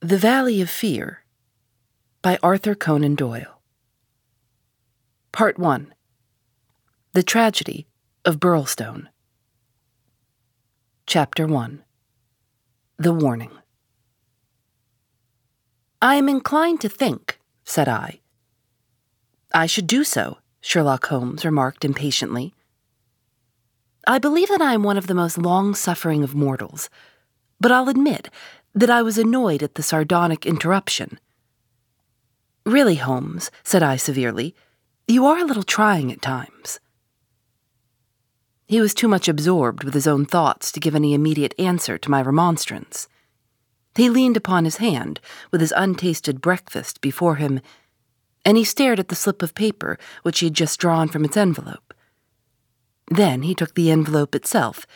The Valley of Fear by Arthur Conan Doyle. Part 1 The Tragedy of Birlstone. Chapter 1 The Warning. I am inclined to think, said I. I should do so, Sherlock Holmes remarked impatiently. I believe that I am one of the most long suffering of mortals, but I'll admit that I was annoyed at the sardonic interruption. Really, Holmes, said I severely, you are a little trying at times. He was too much absorbed with his own thoughts to give any immediate answer to my remonstrance. He leaned upon his hand, with his untasted breakfast before him, and he stared at the slip of paper which he had just drawn from its envelope. Then he took the envelope itself,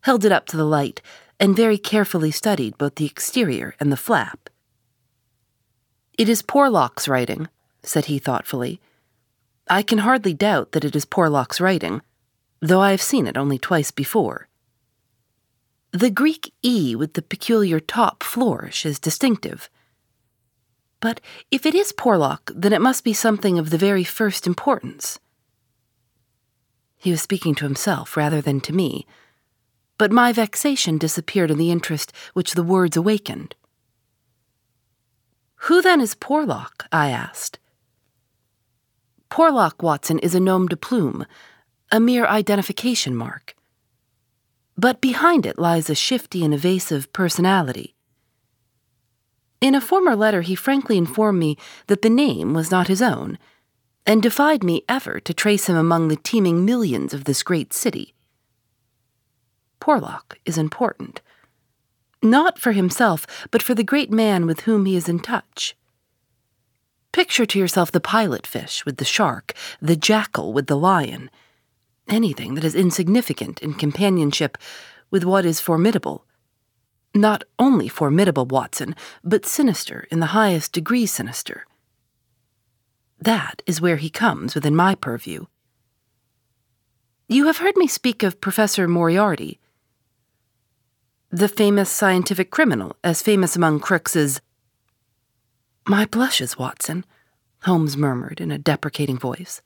held it up to the light, and very carefully studied both the exterior and the flap. It is Porlock's writing, said he thoughtfully. I can hardly doubt that it is Porlock's writing, though I have seen it only twice before. The Greek E with the peculiar top flourish is distinctive. But if it is Porlock, then it must be something of the very first importance. He was speaking to himself rather than to me, but my vexation disappeared in the interest which the words awakened. Who then is Porlock? I asked. Porlock, Watson, is a nom de plume, a mere identification mark. But behind it lies a shifty and evasive personality. In a former letter, he frankly informed me that the name was not his own and defied me ever to trace him among the teeming millions of this great city. Porlock is important. Not for himself, but for the great man with whom he is in touch. Picture to yourself the pilot fish with the shark, the jackal with the lion, anything that is insignificant in companionship with what is formidable. Not only formidable, Watson, but sinister in the highest degree sinister. That is where he comes within my purview. You have heard me speak of Professor Moriarty, the famous scientific criminal, as famous among crooks as. My blushes, Watson, Holmes murmured in a deprecating voice.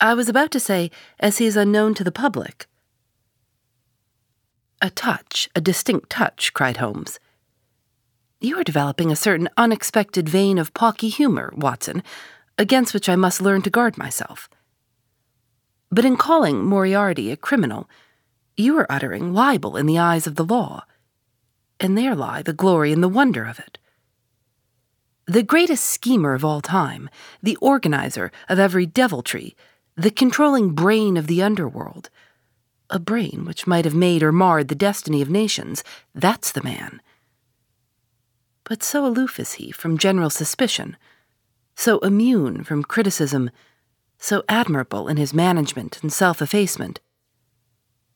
I was about to say, as he is unknown to the public. A touch, a distinct touch, cried Holmes. You are developing a certain unexpected vein of pawky humor, Watson, against which I must learn to guard myself. But in calling Moriarty a criminal, you are uttering libel in the eyes of the law, and there lie the glory and the wonder of it. The greatest schemer of all time, the organizer of every deviltry, the controlling brain of the underworld, a brain which might have made or marred the destiny of nations, that's the man but so aloof is he from general suspicion, so immune from criticism, so admirable in his management and self effacement,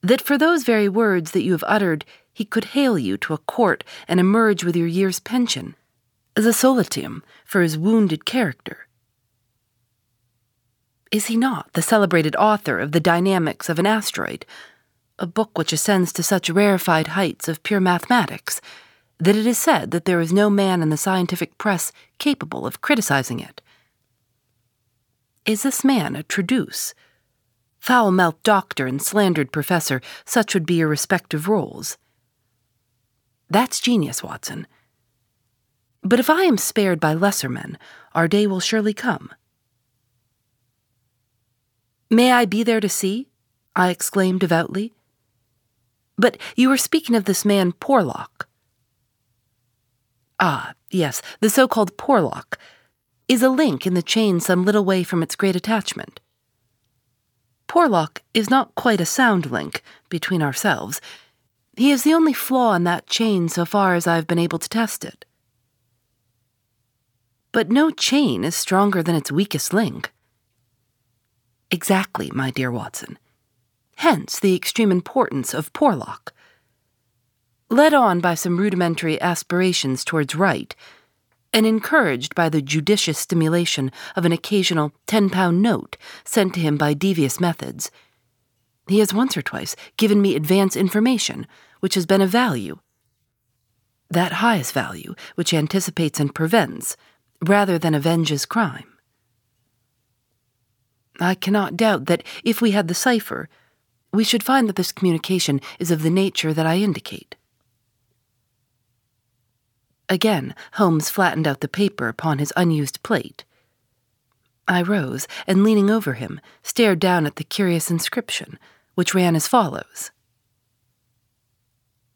that for those very words that you have uttered, he could hale you to a court and emerge with your year's pension, as a solatium for his wounded character. Is he not the celebrated author of The Dynamics of an Asteroid, a book which ascends to such rarefied heights of pure mathematics? that it is said that there is no man in the scientific press capable of criticizing it. Is this man a traduce? Foul mouthed doctor and slandered professor, such would be your respective roles. That's genius, Watson. But if I am spared by lesser men, our day will surely come. May I be there to see? I exclaimed devoutly. But you were speaking of this man Porlock. Ah, yes, the so called Porlock is a link in the chain some little way from its great attachment. Porlock is not quite a sound link between ourselves. He is the only flaw in that chain so far as I have been able to test it. But no chain is stronger than its weakest link. Exactly, my dear Watson. Hence the extreme importance of Porlock led on by some rudimentary aspirations towards right, and encouraged by the judicious stimulation of an occasional ten pound note sent to him by devious methods. He has once or twice given me advance information, which has been of value. That highest value, which anticipates and prevents, rather than avenges crime. I cannot doubt that if we had the cipher, we should find that this communication is of the nature that I indicate. Again, Holmes flattened out the paper upon his unused plate. I rose and, leaning over him, stared down at the curious inscription, which ran as follows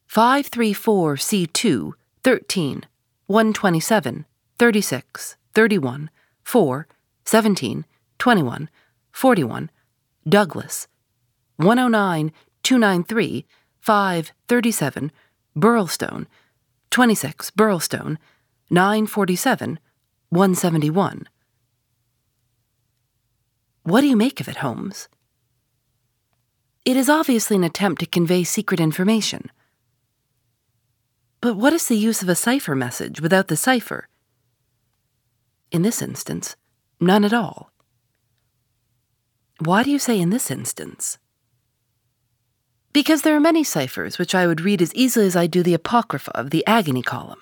534C2, 13, 127, 36, 31, 4, 17, 21, 41, Douglas, 109, 293, 5, 37, Birlstone, 26, Birlstone, 947, 171. What do you make of it, Holmes? It is obviously an attempt to convey secret information. But what is the use of a cipher message without the cipher? In this instance, none at all. Why do you say in this instance? Because there are many ciphers which I would read as easily as I do the Apocrypha of the agony column.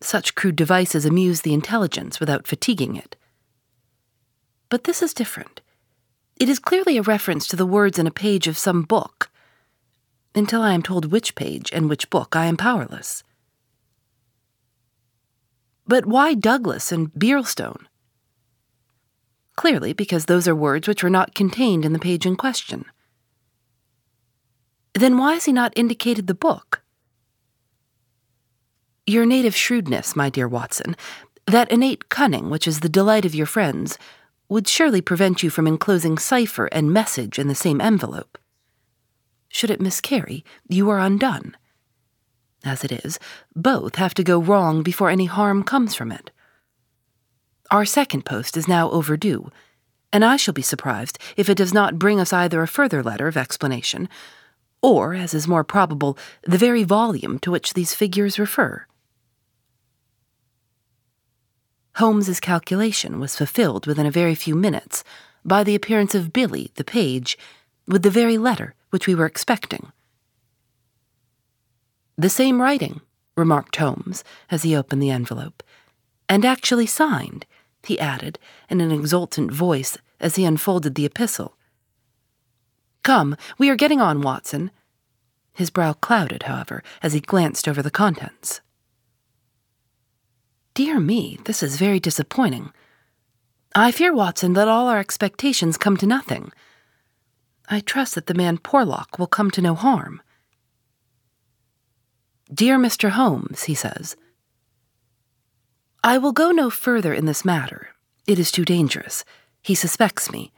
Such crude devices amuse the intelligence without fatiguing it. But this is different. It is clearly a reference to the words in a page of some book. Until I am told which page and which book, I am powerless. But why Douglas and Birlstone? Clearly, because those are words which were not contained in the page in question. Then why has he not indicated the book? Your native shrewdness, my dear Watson, that innate cunning which is the delight of your friends, would surely prevent you from enclosing cipher and message in the same envelope. Should it miscarry, you are undone. As it is, both have to go wrong before any harm comes from it. Our second post is now overdue, and I shall be surprised if it does not bring us either a further letter of explanation, or, as is more probable, the very volume to which these figures refer. Holmes's calculation was fulfilled within a very few minutes by the appearance of Billy, the page, with the very letter which we were expecting. The same writing, remarked Holmes as he opened the envelope, and actually signed he added in an exultant voice as he unfolded the epistle. Come, we are getting on, Watson. His brow clouded, however, as he glanced over the contents. Dear me, this is very disappointing. I fear, Watson, that all our expectations come to nothing. I trust that the man Porlock will come to no harm. Dear Mr. Holmes, he says, I will go no further in this matter. It is too dangerous. He suspects me.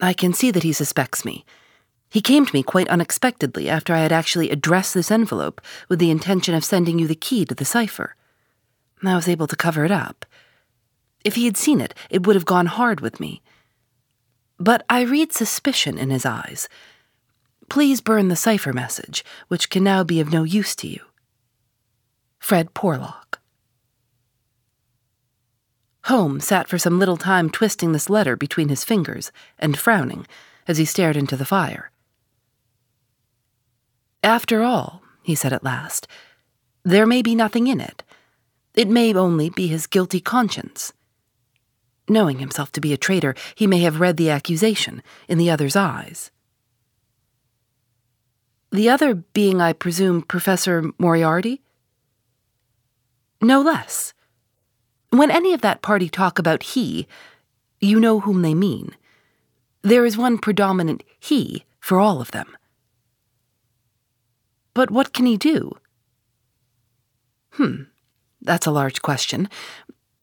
I can see that he suspects me. He came to me quite unexpectedly after I had actually addressed this envelope with the intention of sending you the key to the cipher. I was able to cover it up. If he had seen it, it would have gone hard with me. But I read suspicion in his eyes. Please burn the cipher message, which can now be of no use to you. Fred Porlock. Holmes sat for some little time twisting this letter between his fingers and frowning as he stared into the fire. After all, he said at last, there may be nothing in it. It may only be his guilty conscience. Knowing himself to be a traitor, he may have read the accusation in the other's eyes. The other being, I presume, Professor Moriarty? No less. When any of that party talk about he, you know whom they mean. There is one predominant he for all of them. But what can he do? Hmm, that's a large question.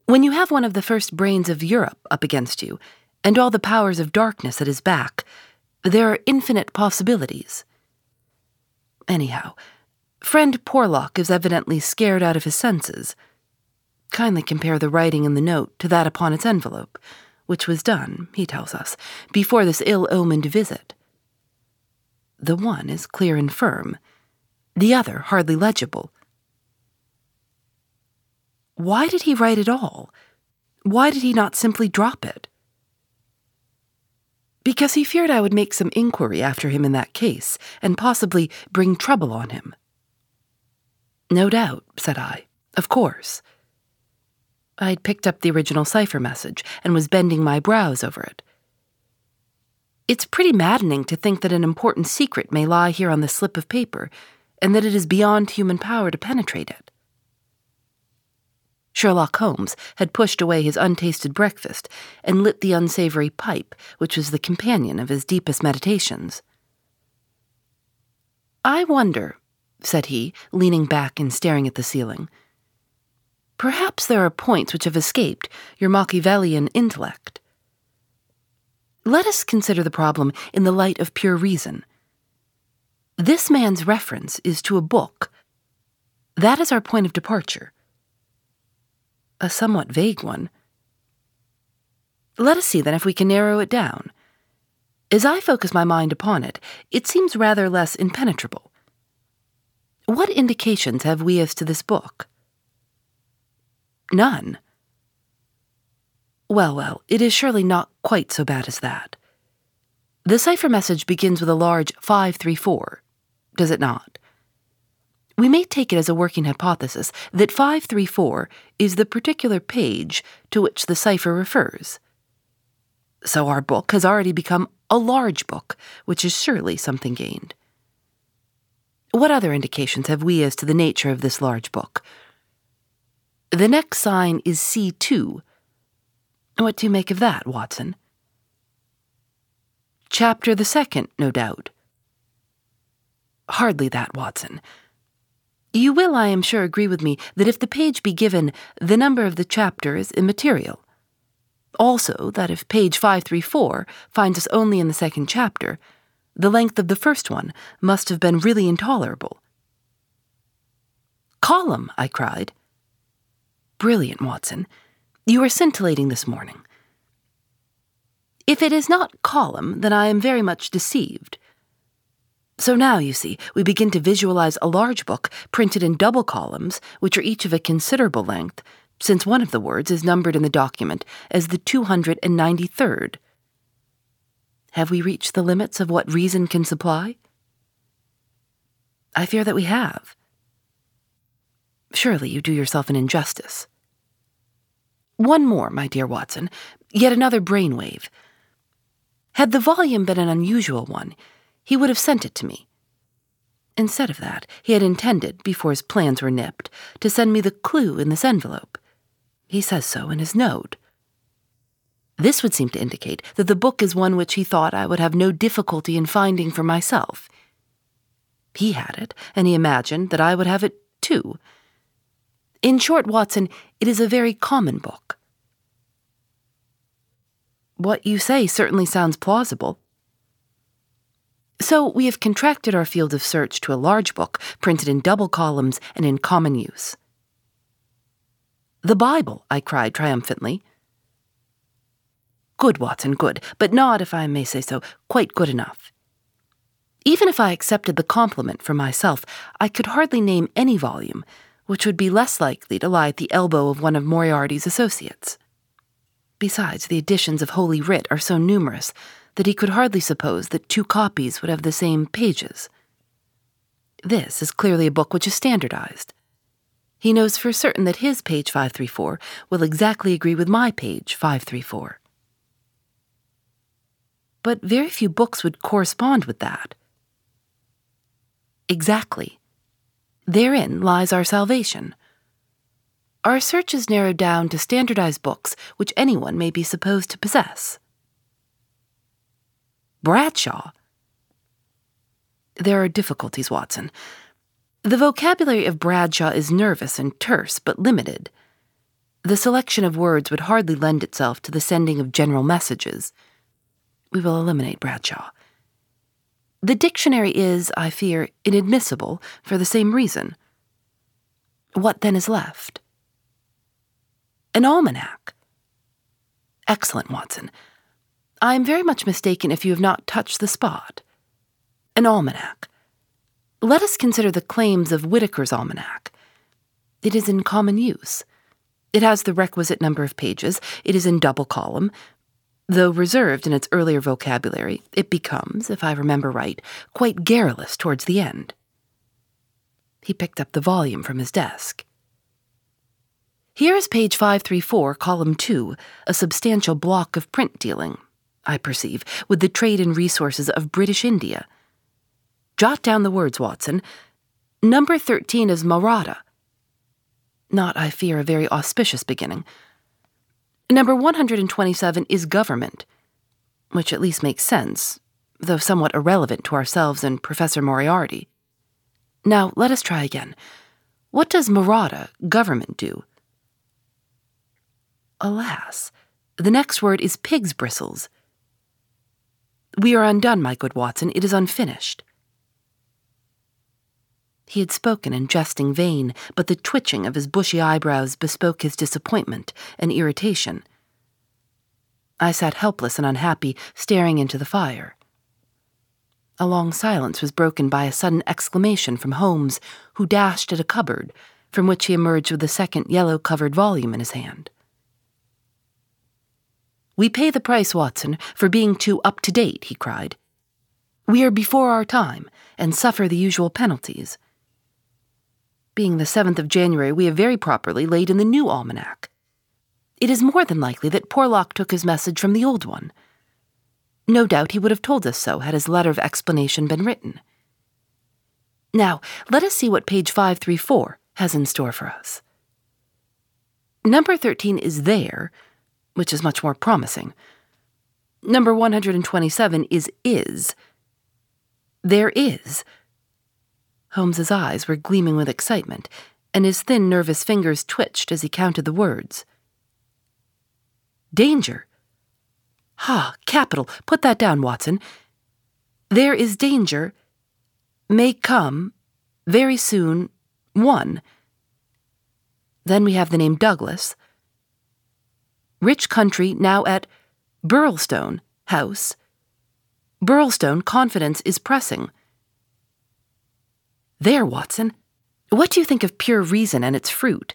When you have one of the first brains of Europe up against you, and all the powers of darkness at his back, there are infinite possibilities. Anyhow, friend Porlock is evidently scared out of his senses. Kindly compare the writing in the note to that upon its envelope, which was done, he tells us, before this ill omened visit. The one is clear and firm, the other hardly legible. Why did he write it all? Why did he not simply drop it? Because he feared I would make some inquiry after him in that case, and possibly bring trouble on him. No doubt, said I. Of course. I'd picked up the original cipher message and was bending my brows over it. It's pretty maddening to think that an important secret may lie here on this slip of paper, and that it is beyond human power to penetrate it. Sherlock Holmes had pushed away his untasted breakfast and lit the unsavory pipe, which was the companion of his deepest meditations. I wonder, said he, leaning back and staring at the ceiling. Perhaps there are points which have escaped your Machiavellian intellect. Let us consider the problem in the light of pure reason. This man's reference is to a book. That is our point of departure a somewhat vague one. Let us see then if we can narrow it down. As I focus my mind upon it, it seems rather less impenetrable. What indications have we as to this book? None. Well, well, it is surely not quite so bad as that. The cipher message begins with a large 534, does it not? We may take it as a working hypothesis that 534 is the particular page to which the cipher refers. So our book has already become a large book, which is surely something gained. What other indications have we as to the nature of this large book? The next sign is C2. What do you make of that, Watson? Chapter the second, no doubt. Hardly that, Watson. You will, I am sure, agree with me that if the page be given, the number of the chapter is immaterial. Also, that if page 534 finds us only in the second chapter, the length of the first one must have been really intolerable. Column, I cried. Brilliant, Watson. You are scintillating this morning. If it is not column, then I am very much deceived. So now, you see, we begin to visualize a large book printed in double columns, which are each of a considerable length, since one of the words is numbered in the document as the 293rd. Have we reached the limits of what reason can supply? I fear that we have. Surely you do yourself an injustice. One more, my dear Watson, yet another brainwave. Had the volume been an unusual one, he would have sent it to me. Instead of that, he had intended, before his plans were nipped, to send me the clue in this envelope. He says so in his note. This would seem to indicate that the book is one which he thought I would have no difficulty in finding for myself. He had it, and he imagined that I would have it too. In short, Watson, it is a very common book. What you say certainly sounds plausible. So we have contracted our field of search to a large book printed in double columns and in common use. The Bible, I cried triumphantly. Good, Watson, good, but not, if I may say so, quite good enough. Even if I accepted the compliment for myself, I could hardly name any volume which would be less likely to lie at the elbow of one of Moriarty's associates. Besides, the editions of Holy Writ are so numerous that he could hardly suppose that two copies would have the same pages. This is clearly a book which is standardized. He knows for certain that his page 534 will exactly agree with my page 534. But very few books would correspond with that. Exactly. Therein lies our salvation. Our search is narrowed down to standardized books which anyone may be supposed to possess. Bradshaw. There are difficulties, Watson. The vocabulary of Bradshaw is nervous and terse, but limited. The selection of words would hardly lend itself to the sending of general messages. We will eliminate Bradshaw. The dictionary is, I fear, inadmissible for the same reason. What then is left? An almanac. Excellent, Watson. I am very much mistaken if you have not touched the spot. An almanac. Let us consider the claims of Whitaker's almanac. It is in common use. It has the requisite number of pages. It is in double column. Though reserved in its earlier vocabulary, it becomes, if I remember right, quite garrulous towards the end. He picked up the volume from his desk. Here is page 534, column 2, a substantial block of print dealing, I perceive, with the trade and resources of British India. Jot down the words, Watson. Number 13 is Maratha. Not, I fear, a very auspicious beginning. Number 127 is government, which at least makes sense, though somewhat irrelevant to ourselves and Professor Moriarty. Now, let us try again. What does Maratha, government, do? Alas, the next word is pig's bristles. We are undone, my good Watson. It is unfinished. He had spoken in jesting vein, but the twitching of his bushy eyebrows bespoke his disappointment and irritation. I sat helpless and unhappy, staring into the fire. A long silence was broken by a sudden exclamation from Holmes, who dashed at a cupboard, from which he emerged with a second yellow covered volume in his hand. We pay the price, Watson, for being too up to date, he cried. We are before our time and suffer the usual penalties. Being the 7th of January, we have very properly laid in the new almanac. It is more than likely that Porlock took his message from the old one. No doubt he would have told us so had his letter of explanation been written. Now, let us see what page 534 has in store for us. Number 13 is there, which is much more promising. Number 127 is is. There is. Holmes's eyes were gleaming with excitement, and his thin, nervous fingers twitched as he counted the words. Danger. Ha, capital. Put that down, Watson. There is danger. May come. Very soon. One. Then we have the name Douglas. Rich country now at Birlstone House. Birlstone confidence is pressing. There, Watson. What do you think of pure reason and its fruit?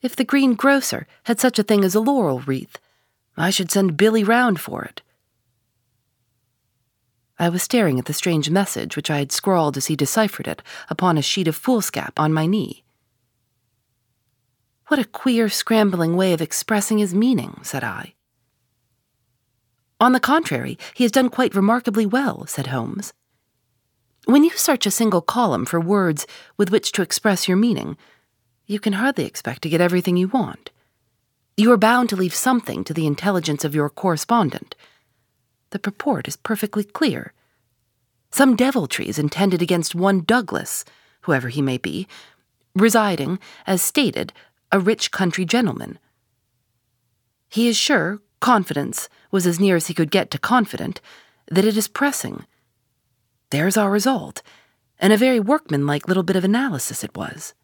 If the greengrocer had such a thing as a laurel wreath, I should send Billy round for it. I was staring at the strange message which I had scrawled as he deciphered it upon a sheet of foolscap on my knee. What a queer, scrambling way of expressing his meaning, said I. On the contrary, he has done quite remarkably well, said Holmes. When you search a single column for words with which to express your meaning, you can hardly expect to get everything you want. You are bound to leave something to the intelligence of your correspondent. The purport is perfectly clear. Some deviltry is intended against one Douglas, whoever he may be, residing, as stated, a rich country gentleman. He is sure, confidence was as near as he could get to confident, that it is pressing there's our result, and a very workmanlike little bit of analysis it was.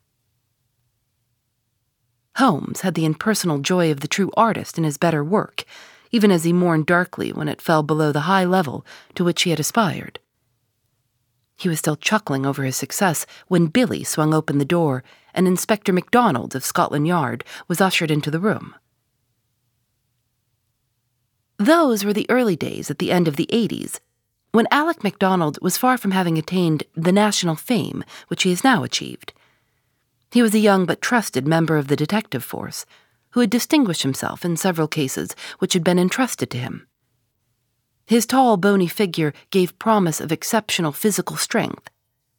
Holmes had the impersonal joy of the true artist in his better work, even as he mourned darkly when it fell below the high level to which he had aspired. He was still chuckling over his success when Billy swung open the door and Inspector MacDonald of Scotland Yard was ushered into the room. Those were the early days at the end of the 80s when Alec MacDonald was far from having attained the national fame which he has now achieved. He was a young but trusted member of the detective force, who had distinguished himself in several cases which had been entrusted to him. His tall, bony figure gave promise of exceptional physical strength,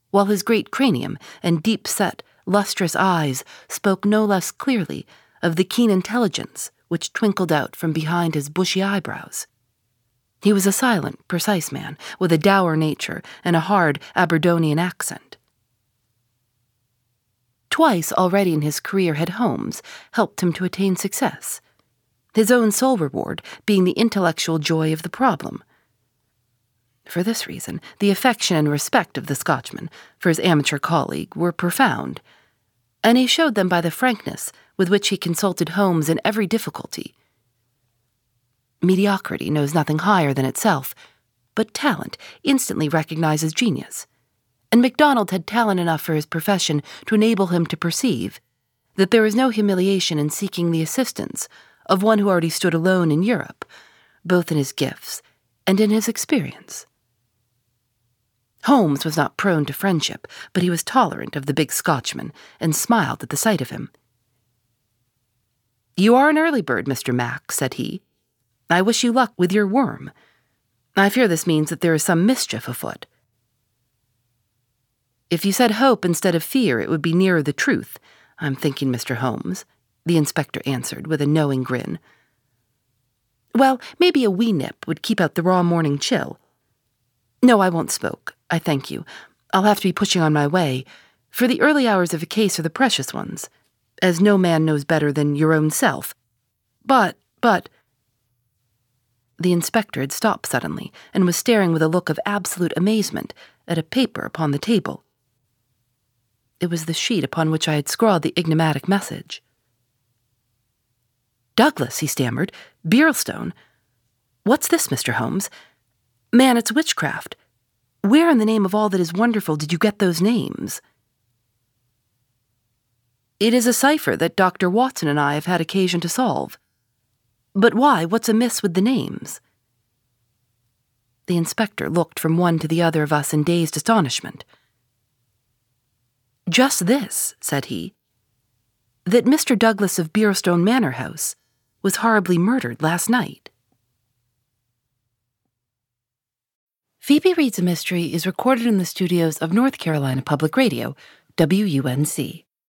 while his great cranium and deep set, lustrous eyes spoke no less clearly of the keen intelligence which twinkled out from behind his bushy eyebrows. He was a silent, precise man, with a dour nature and a hard Aberdonian accent. Twice already in his career had Holmes helped him to attain success, his own sole reward being the intellectual joy of the problem. For this reason, the affection and respect of the Scotchman for his amateur colleague were profound, and he showed them by the frankness with which he consulted Holmes in every difficulty Mediocrity knows nothing higher than itself, but talent instantly recognizes genius. And MacDonald had talent enough for his profession to enable him to perceive that there is no humiliation in seeking the assistance of one who already stood alone in Europe, both in his gifts and in his experience. Holmes was not prone to friendship, but he was tolerant of the big Scotchman and smiled at the sight of him. You are an early bird, Mr. Mac, said he. I wish you luck with your worm. I fear this means that there is some mischief afoot. If you said hope instead of fear, it would be nearer the truth, I'm thinking, Mr. Holmes, the inspector answered with a knowing grin. Well, maybe a wee nip would keep out the raw morning chill. No, I won't smoke. I thank you. I'll have to be pushing on my way, for the early hours of a case are the precious ones, as no man knows better than your own self. But, but. The inspector had stopped suddenly and was staring with a look of absolute amazement at a paper upon the table. It was the sheet upon which I had scrawled the enigmatic message. Douglas, he stammered. Birlstone. What's this, Mr. Holmes? Man, it's witchcraft. Where in the name of all that is wonderful did you get those names? It is a cipher that Dr. Watson and I have had occasion to solve. But why? What's amiss with the names? The inspector looked from one to the other of us in dazed astonishment. Just this, said he, that Mr. Douglas of Birlstone Manor House was horribly murdered last night. Phoebe Reads a Mystery is recorded in the studios of North Carolina Public Radio, WUNC.